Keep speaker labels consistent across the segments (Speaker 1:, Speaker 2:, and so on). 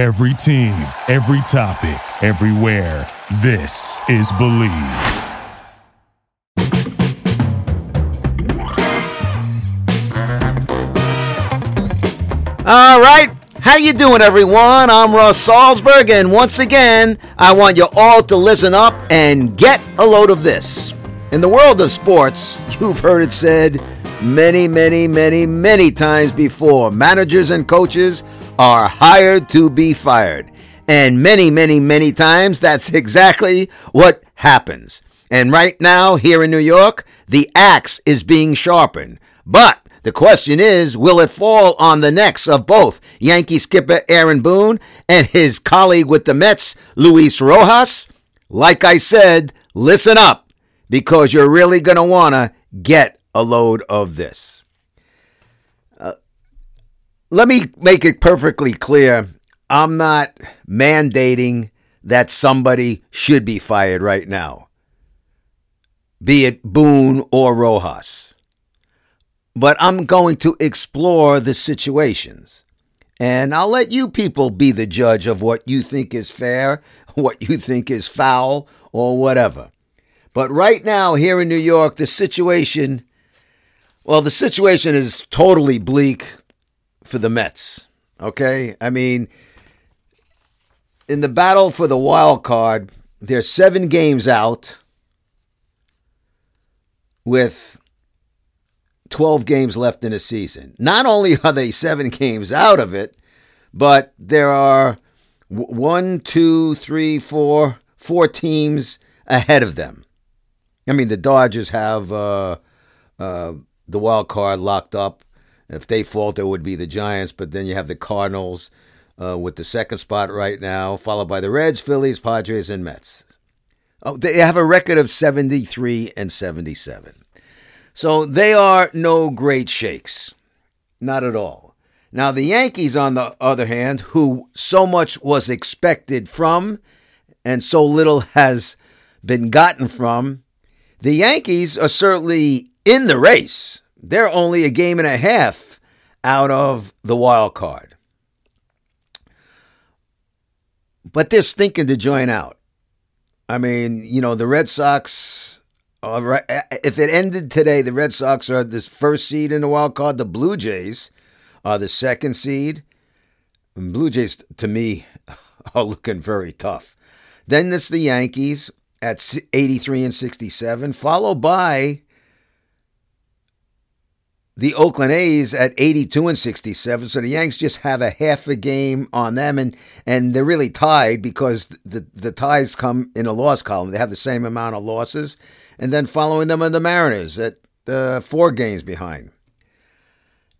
Speaker 1: Every team, every topic, everywhere. This is Bleav.
Speaker 2: All right. How you doing, everyone? I'm Russ Salzberg, and once again, I want you all to listen up and get a load of this. In the world of sports, you've heard it said many, many, many, many times before. Managers and coaches are hired to be fired. And many, many, many times, that's exactly what happens. And right now, here in New York, the axe is being sharpened. But the question is, will it fall on the necks of both Yankee skipper Aaron Boone and his colleague with the Mets, Luis Rojas? Like I said, listen up because you're really going to want to get a load of this. Let me make it perfectly clear I'm not mandating that somebody should be fired right now, be it Boone or Rojas but I'm going to explore the situations. And I'll let you people be the judge of what you think is fair, what you think is foul, or whatever. But right now, here in New York, the situation well, the situation is totally bleak for the Mets. Okay? I mean, in the battle for the wild card, they're seven games out with 12 games left in a season. Not only are they seven games out of it, but there are one, two, three, four, four teams ahead of them. I mean, the Dodgers have uh, uh, the wild card locked up. If they fall, it would be the Giants, but then you have the Cardinals uh, with the second spot right now, followed by the Reds, Phillies, Padres, and Mets. Oh, they have a record of 73 and 77. So they are no great shakes. Not at all. Now, the Yankees, on the other hand, who so much was expected from and so little has been gotten from, the Yankees are certainly in the race. They're only a game and a half out of the wild card. But they're stinking to join out. I mean, you know, the Red Sox all right. If it ended today, the Red Sox are the first seed in the wild card. The Blue Jays are the second seed. Blue Jays, to me, are looking very tough. Then it's the Yankees at 83 and 67, followed by the Oakland A's at 82 and 67. So the Yanks just have a half a game on them, and and they're really tied because the the ties come in a loss column. They have the same amount of losses and then following them are the Mariners at uh, four games behind.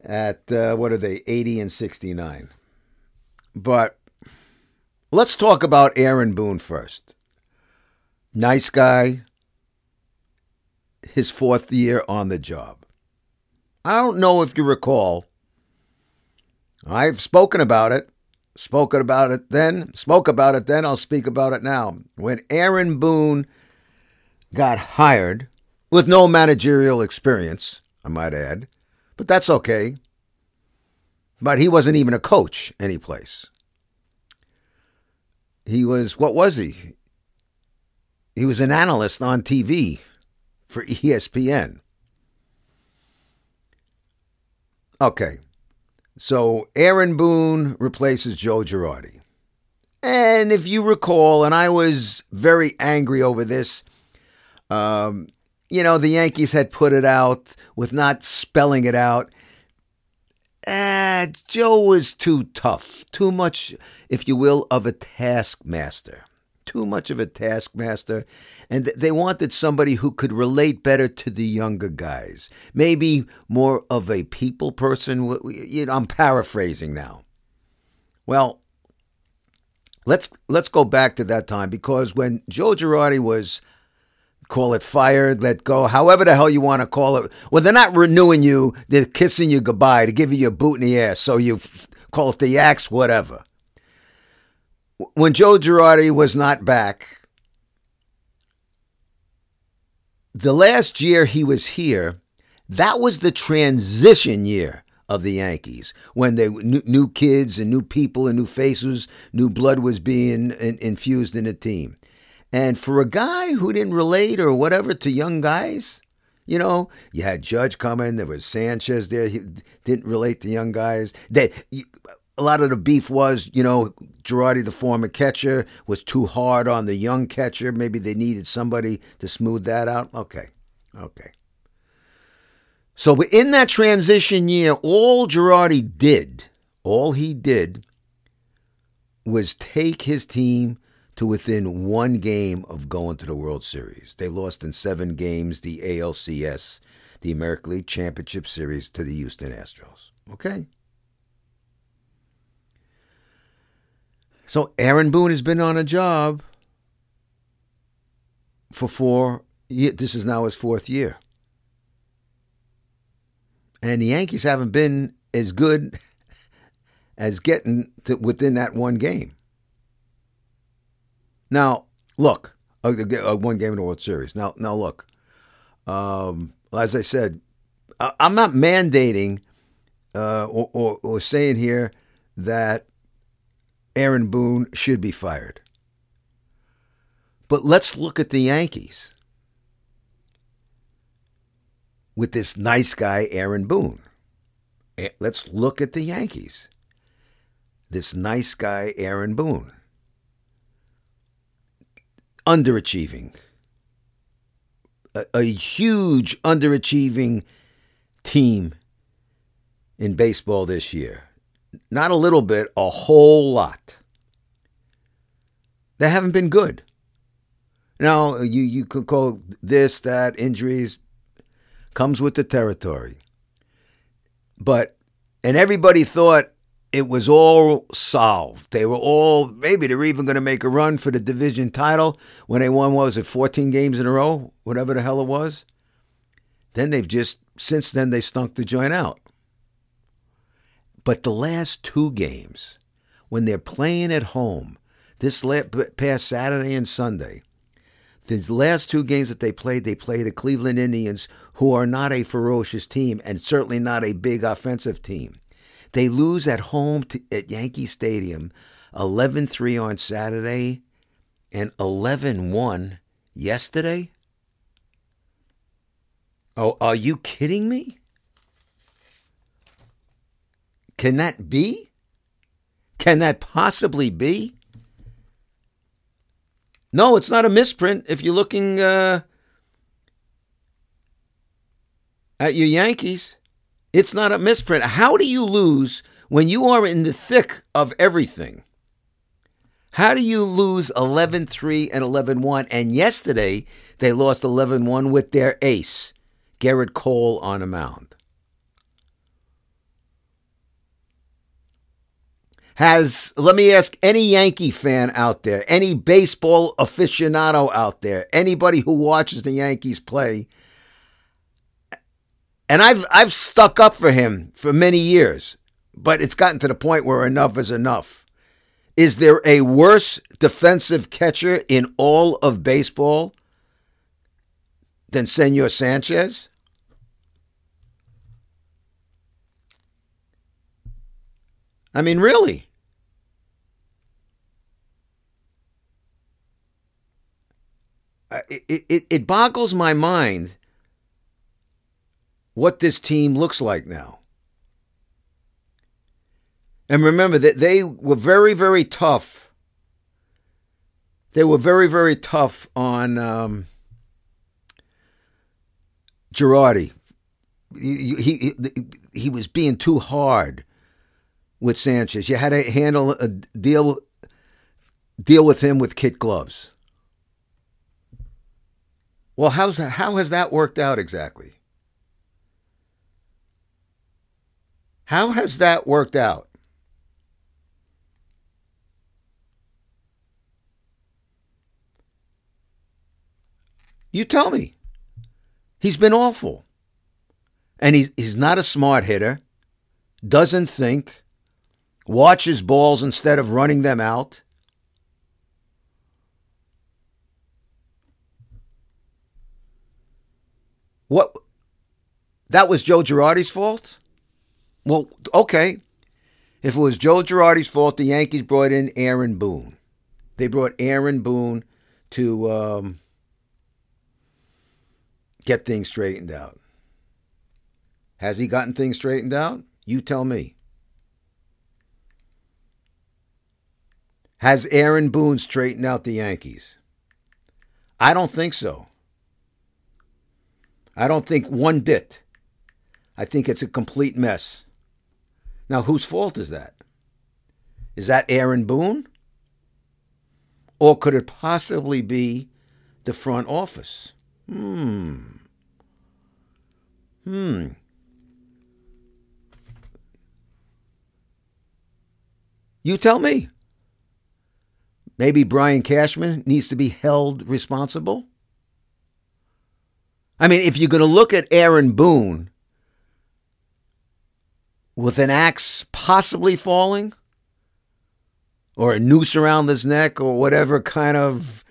Speaker 2: At uh, what are they, 80 and 69. But let's talk about Aaron Boone first. Nice guy, his fourth year on the job. I don't know if you recall, I've spoken about it, spoken about it then, spoke about it then, I'll speak about it now. When Aaron Boone got hired with no managerial experience, I might add, but that's okay. But he wasn't even a coach anyplace. He was, what was he? He was an analyst on TV for ESPN. Okay. So Aaron Boone replaces Joe Girardi. And if you recall, and I was very angry over this um, you know, the Yankees had put it out with not spelling it out. Ah, Joe was too tough, too much, if you will, of a taskmaster. Too much of a taskmaster. And they wanted somebody who could relate better to the younger guys. Maybe more of a people person. I'm paraphrasing now. Well, let's let's go back to that time because when Joe Girardi was call it fired, let go, however the hell you want to call it. Well, they're not renewing you, they're kissing you goodbye to give you a boot in the ass. So you call it the axe, whatever. When Joe Girardi was not back, the last year he was here, that was the transition year of the Yankees when they new, kids and new people and new faces, new blood was being in, infused in the team. And for a guy who didn't relate or whatever to young guys, you know, you had Judge coming, there was Sanchez there, he didn't relate to young guys. That a lot of the beef was, you know, Girardi, the former catcher, was too hard on the young catcher. Maybe they needed somebody to smooth that out. Okay, okay. So in that transition year, all Girardi did, all he did, was take his team to within one game of going to the World Series. They lost in seven games the ALCS, the American League Championship Series, to the Houston Astros. Okay. So Aaron Boone has been on a job for four. years. This is now his fourth year, and the Yankees haven't been as good as getting to within that one game. Now, look, uh, uh, one game in the World Series. Now, now look. Um, as I said, I'm not mandating uh, or, or, or saying here that Aaron Boone should be fired. But let's look at the Yankees with this nice guy, Aaron Boone. Let's look at the Yankees. This nice guy, Aaron Boone. Underachieving. A, a huge underachieving team in baseball this year. Not a little bit, a whole lot. They haven't been good. Now, you, you could call this, that, injuries, comes with the territory. But, and everybody thought it was all solved. They were all, maybe they're even going to make a run for the division title when they won, was it, 14 games in a row? Whatever the hell it was. Then they've just, since then, they stunk the joint out. But the last two games, when they're playing at home, this past Saturday and Sunday, the last two games that they played, they played the Cleveland Indians, who are not a ferocious team and certainly not a big offensive team. They lose at home to, at Yankee Stadium 11 3 on Saturday and 11 1 yesterday. Oh, are you kidding me? Can that be? Can that possibly be? No, it's not a misprint if you're looking uh, at your Yankees. It's not a misprint. How do you lose when you are in the thick of everything? How do you lose 11 3 and 11 1? And yesterday, they lost 11 1 with their ace, Gerrit Cole, on a mound. Has, let me ask any Yankee fan out there, any baseball aficionado out there, anybody who watches the Yankees play, and I've I've stuck up for him for many years, but it's gotten to the point where enough is enough. Is there a worse defensive catcher in all of baseball than Senor Sanchez? I mean, really? It, it, it boggles my mind what this team looks like now. And remember that they were very, very tough. They were very, very tough on um, Girardi. He, he, he was being too hard with Sanchez. You had to handle a deal deal with him with kit gloves. Well, how's that, how has that worked out exactly? How has that worked out? You tell me. He's been awful. And he's, he's not a smart hitter, doesn't think, watches balls instead of running them out. What? That was Joe Girardi's fault? Well, okay. If it was Joe Girardi's fault, the Yankees brought in Aaron Boone. They brought Aaron Boone to um, get things straightened out. Has he gotten things straightened out? You tell me. Has Aaron Boone straightened out the Yankees? I don't think so. I don't think one bit. I think it's a complete mess. Now, whose fault is that? Is that Aaron Boone? Or could it possibly be the front office? Hmm. Hmm. You tell me. Maybe Brian Cashman needs to be held responsible? I mean, if you're going to look at Aaron Boone with an axe possibly falling, or a noose around his neck, or whatever kind of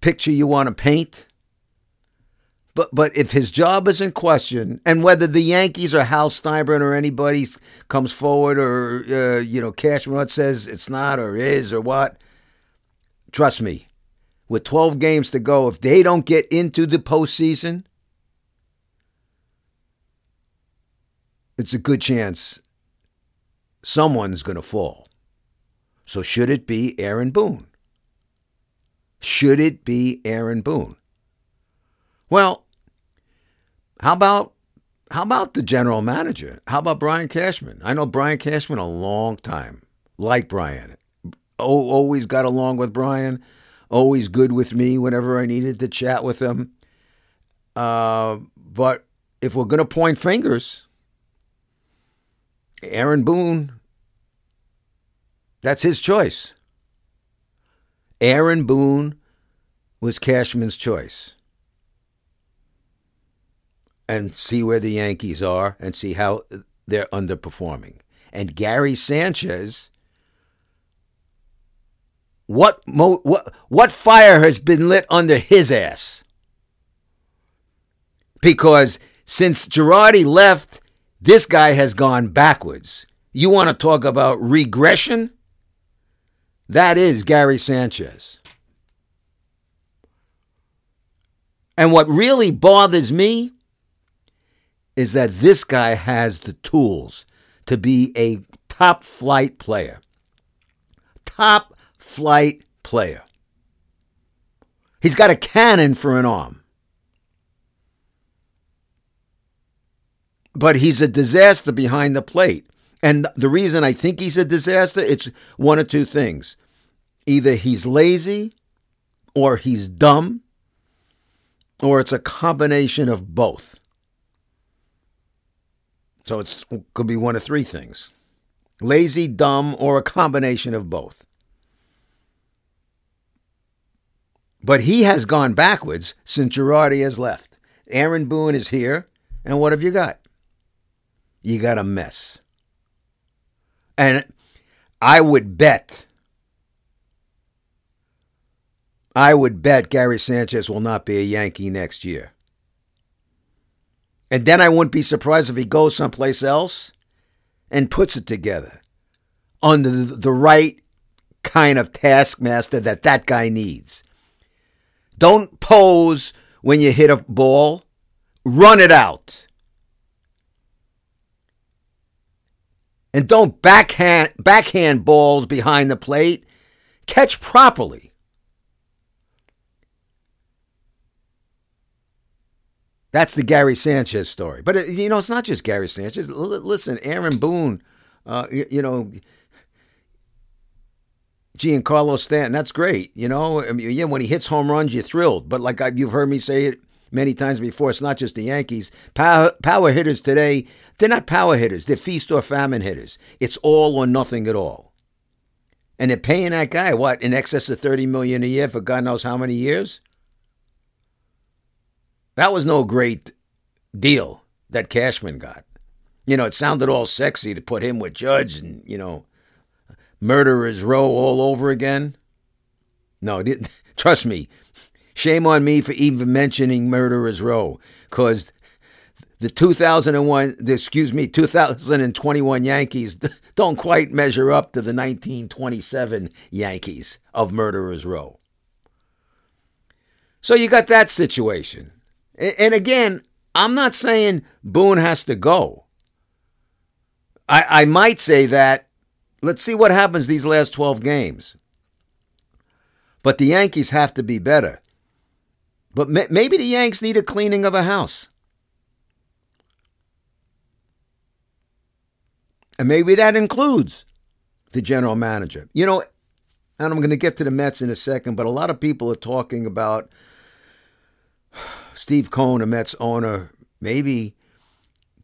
Speaker 2: picture you want to paint. But but if his job is in question, and whether the Yankees or Hal Steinbrenner or anybody comes forward, or uh, you know Cashman says it's not or is or what, trust me, with 12 games to go, if they don't get into the postseason, it's a good chance someone's going to fall. So should it be Aaron Boone? Should it be Aaron Boone? Well, how about how about the general manager? How about Brian Cashman? I know Brian Cashman a long time. Like Brian. Always got along with Brian. Always good with me whenever I needed to chat with him. Uh, but if we're going to point fingers, Aaron Boone, that's his choice. Aaron Boone was Cashman's choice. And see where the Yankees are and see how they're underperforming. And Gary Sanchez, what mo- what what fire has been lit under his ass? Because since Girardi left, this guy has gone backwards. You want to talk about regression? That is Gary Sanchez. And what really bothers me is that this guy has the tools to be a top flight player. Top flight player. He's got a cannon for an arm. But he's a disaster behind the plate. And the reason I think he's a disaster, it's one of two things. Either he's lazy or he's dumb or it's a combination of both. So it could be one of three things lazy, dumb, or a combination of both. But he has gone backwards since Girardi has left. Aaron Boone is here, and what have you got? You got a mess. And I would bet, I would bet Gary Sanchez will not be a Yankee next year. And then I wouldn't be surprised if he goes someplace else and puts it together under the right kind of taskmaster that that guy needs. Don't pose when you hit a ball, run it out. And don't backhand backhand balls behind the plate. Catch properly. That's the Gary Sanchez story. But, you know, it's not just Gary Sanchez. Listen, Aaron Boone, uh, you, know, Giancarlo Stanton, that's great. You know, I mean, yeah, when he hits home runs, you're thrilled. But like I, you've heard me say it many times before, it's not just the Yankees. Power, power hitters today, they're not power hitters. They're feast or famine hitters. It's all or nothing at all. And they're paying that guy, what, in excess of 30 million a year for God knows how many years? That was no great deal that Cashman got. You know, it sounded all sexy to put him with Judge and, you know, murderers row all over again. No, trust me. Shame on me for even mentioning murderers row, because the 2001, excuse me, 2021 Yankees don't quite measure up to the 1927 Yankees of Murderers Row. So you got that situation. And again, I'm not saying Boone has to go. I, I might say that let's see what happens these last 12 games. But the Yankees have to be better. But maybe the Yanks need a cleaning of a house. And maybe that includes the general manager. You know, and I'm going to get to the Mets in a second, but a lot of people are talking about Steve Cohen, a Mets owner, maybe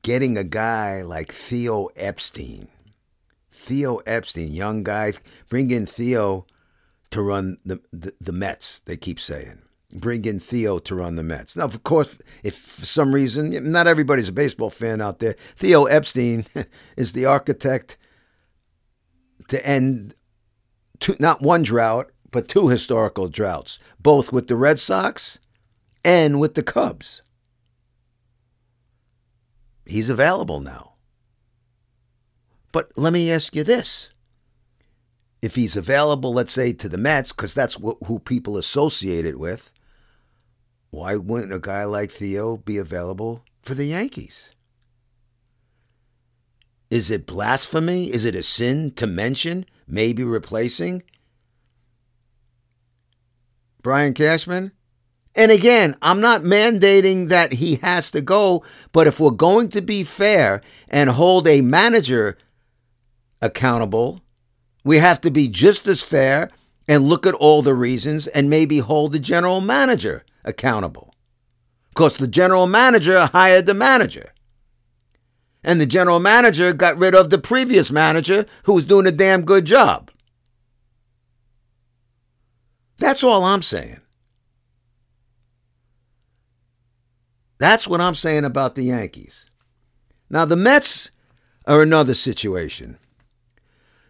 Speaker 2: getting a guy like Theo Epstein. Theo Epstein, young guy, bring in Theo to run the, the, the Mets, they keep saying bring in Theo to run the Mets. Now, of course, if for some reason, not everybody's a baseball fan out there, Theo Epstein is the architect to end two, not one drought, but two historical droughts, both with the Red Sox and with the Cubs. He's available now. But let me ask you this if he's available, let's say, to the Mets, because that's who people associate it with, why wouldn't a guy like Theo be available for the Yankees? Is it blasphemy? Is it a sin to mention maybe replacing Brian Cashman? And again, I'm not mandating that he has to go, but if we're going to be fair and hold a manager accountable, we have to be just as fair and look at all the reasons and maybe hold the general manager accountable. Because the general manager hired the manager. And the general manager got rid of the previous manager who was doing a damn good job. That's all I'm saying. That's what I'm saying about the Yankees. Now, the Mets are another situation.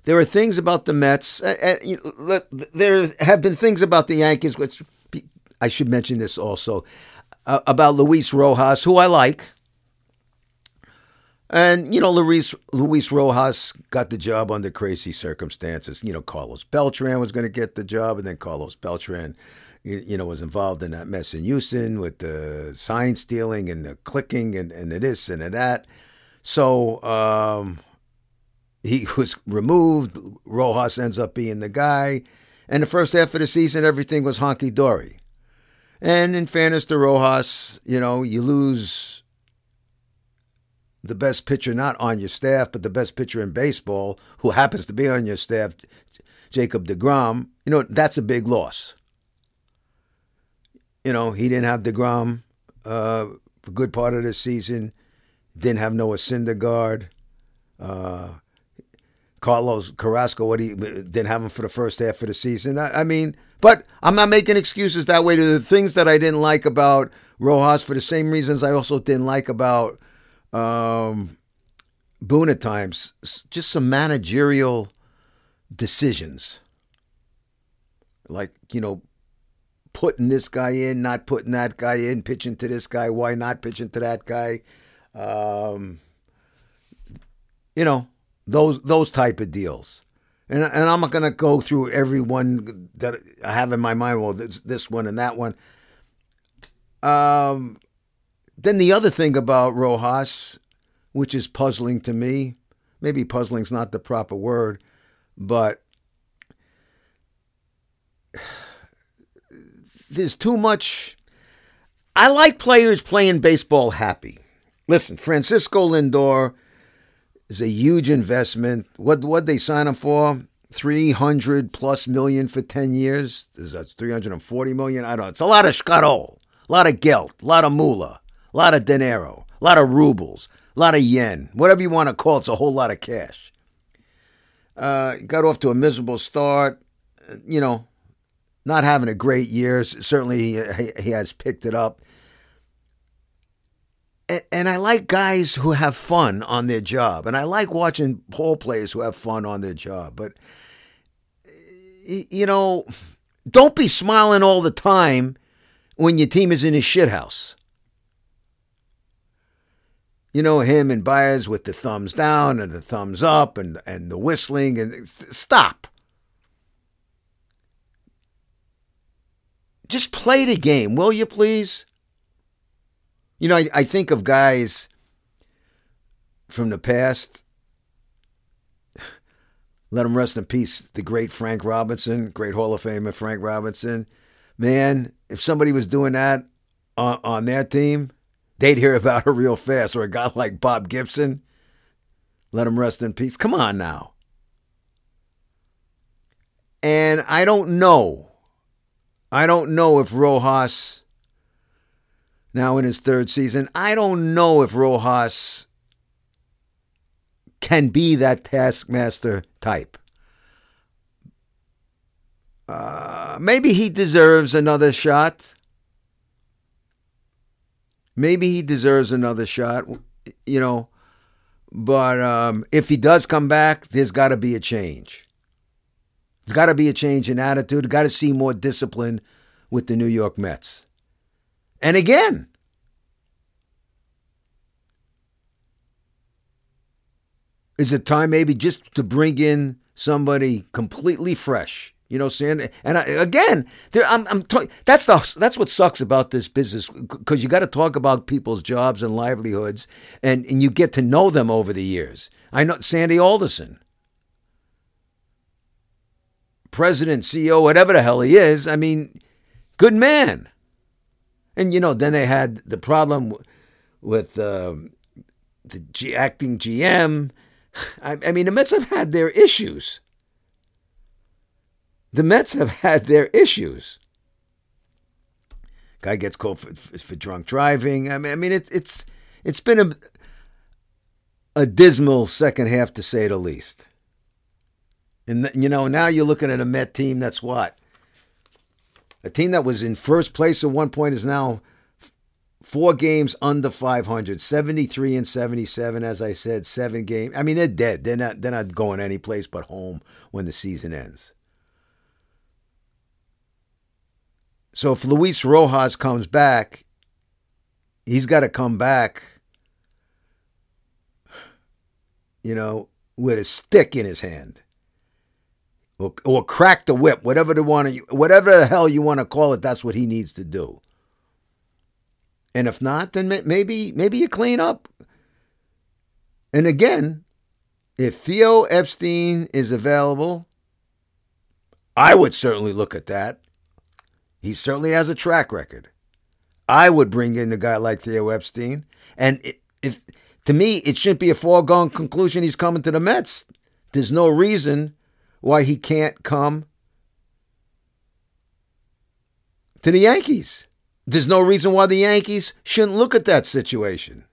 Speaker 2: There are things about the Mets. Uh, uh, there have been things about the Yankees which I should mention this also uh, about Luis Rojas, who I like. And, you know, Luis, Luis Rojas got the job under crazy circumstances. You know, Carlos Beltran was going to get the job, and then Carlos Beltran, you, you, know, was involved in that mess in Houston with the sign stealing and the clicking and, and the this and the that. So um, he was removed. Rojas ends up being the guy. And the first half of the season, everything was honky dory. And in fairness to Rojas, you know, you lose the best pitcher not on your staff, but the best pitcher in baseball who happens to be on your staff, Jacob DeGrom, you know, that's a big loss. You know, he didn't have DeGrom uh, for a good part of the season, didn't have Noah Syndergaard. Uh, Carlos Carrasco, what he didn't have him for the first half of the season. I, I mean, but I'm not making excuses that way to the things that I didn't like about Rojas for the same reasons I also didn't like about um, Boone at times. Just some managerial decisions. Like, you know, putting this guy in, not putting that guy in, pitching to this guy, why not pitching to that guy? Um, you know, those those type of deals and and I'm not going to go through every one that I have in my mind. Well, this this one and that one. Um, then the other thing about Rojas, which is puzzling to me, maybe puzzling's not the proper word, but there's too much. I like players playing baseball happy. Listen, Francisco Lindor is a huge investment. What what they sign him for? 300 plus million for 10 years. Is that 340 million? I don't know. It's a lot of shkarol, a lot of geld, a lot of moolah, a lot of dinero, a lot of rubles, a lot of yen, whatever you want to call it. It's a whole lot of cash. Uh, got off to a miserable start. You know, not having a great year. Certainly, he, he has picked it up and I like guys who have fun on their job, and I like watching ball players who have fun on their job. But you know, don't be smiling all the time when your team is in a shithouse. You know, him and Baez with the thumbs down and the thumbs up and, and the whistling and stop. Just play the game, will you please? You know, I, I think of guys from the past. Let him rest in peace. The great Frank Robinson, great Hall of Famer Frank Robinson. Man, if somebody was doing that on, on their team, they'd hear about it real fast. Or a guy like Bob Gibson, let him rest in peace. Come on now. And I don't know. I don't know if Rojas, now in his third season, I don't know if Rojas can be that taskmaster type. Uh, maybe he deserves another shot. Maybe he deserves another shot, you know. But um, if he does come back, there's got to be a change. There's got to be a change in attitude. Got to see more discipline with the New York Mets. And again, is it time maybe just to bring in somebody completely fresh? You know, saying, and I, again, there, I'm, I'm talking. That's the that's what sucks about this business because you got to talk about people's jobs and livelihoods, and and you get to know them over the years. I know Sandy Alderson, president, CEO, whatever the hell he is. I mean, good man. And you know, then they had the problem with uh, the G- acting GM. I, I mean, the Mets have had their issues. The Mets have had their issues. Guy gets called for, for drunk driving. I mean, I mean, it, it's it's been a a dismal second half to say the least. And you know, now you're looking at a Met team that's what a team that was in first place at one point is now four games under 500, 73 and 77. As I said, seven games. I mean, they're dead. They're not. They're not going any place but home when the season ends. So if Luis Rojas comes back, he's got to come back, you know, with a stick in his hand. Or, or crack the whip, whatever the want whatever the hell you want to call it. That's what he needs to do. And if not, then maybe maybe you clean up. And again, if Theo Epstein is available, I would certainly look at that. He certainly has a track record. I would bring in a guy like Theo Epstein, and if to me it shouldn't be a foregone conclusion he's coming to the Mets. There's no reason why he can't come to the Yankees. There's no reason why the Yankees shouldn't look at that situation.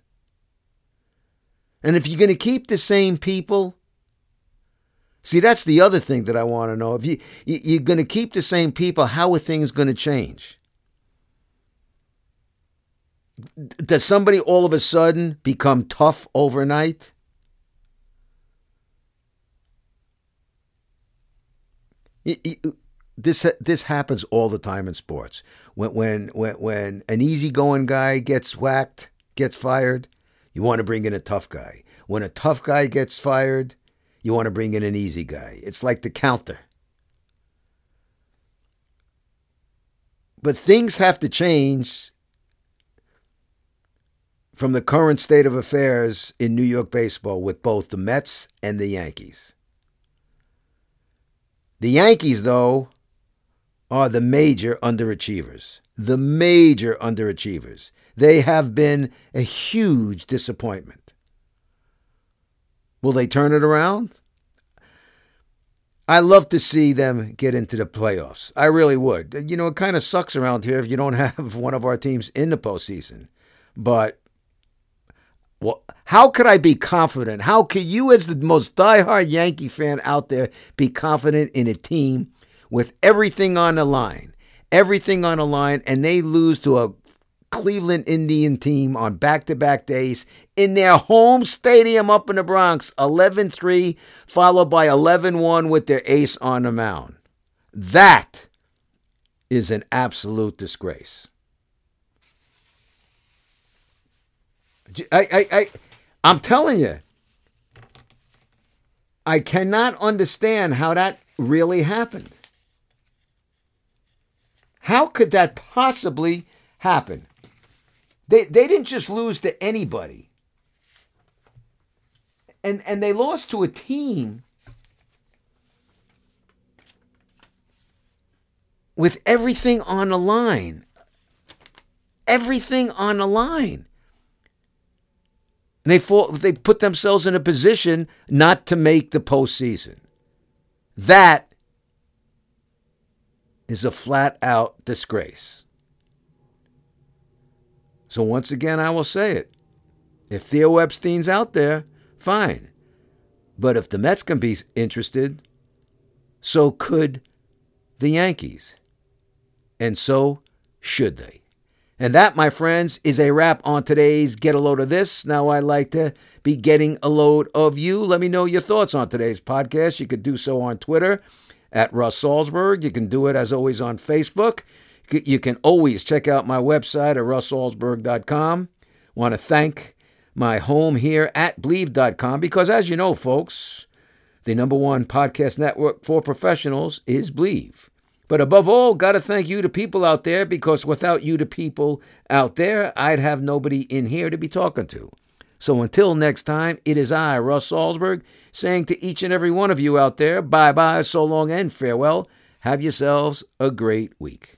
Speaker 2: And if you're going to keep the same people, see, that's the other thing that I want to know. If you, you're going to keep the same people, how are things going to change? Does somebody all of a sudden become tough overnight? Uh, this this happens all the time in sports. When when when when an easygoing guy gets whacked, gets fired, you want to bring in a tough guy. When a tough guy gets fired, you want to bring in an easy guy. It's like the counter. But things have to change from the current state of affairs in New York baseball with both the Mets and the Yankees. The Yankees, though, are the major underachievers. The major underachievers. They have been a huge disappointment. Will they turn it around? I love to see them get into the playoffs. I really would. You know, it kind of sucks around here if you don't have one of our teams in the postseason. But well, how could I be confident? How could you, as the most diehard Yankee fan out there, be confident in a team with everything on the line? Everything on the line, and they lose to a Cleveland Indian team on back to back days in their home stadium up in the Bronx, 11 3, followed by 11 1 with their ace on the mound. That is an absolute disgrace. I, I, I, I'm telling you, I cannot understand how that really happened. How could that possibly happen? They, they didn't just lose to anybody. And, and they lost to a team with everything on the line. Everything on the line. And they fought, they put themselves in a position not to make the postseason. That is a flat out disgrace. So once again, I will say it. If Theo Epstein's out there, fine. But if the Mets can be interested, so could the Yankees. And so should they. And that, my friends, is a wrap on today's Get a Load of This. Now, I'd like to be getting a load of you. Let me know your thoughts on today's podcast. You could do so on Twitter at Russ Salzberg. You can do it, as always, on Facebook. You can always check out my website at russsalzberg.com. Want to thank my home here at Bleav.com because, as you know, folks, the number one podcast network for professionals is Bleav. But above all, got to thank you to people out there because without you to people out there, I'd have nobody in here to be talking to. So until next time, it is I, Russ Salzberg, saying to each and every one of you out there, bye bye, so long, and farewell. Have yourselves a great week.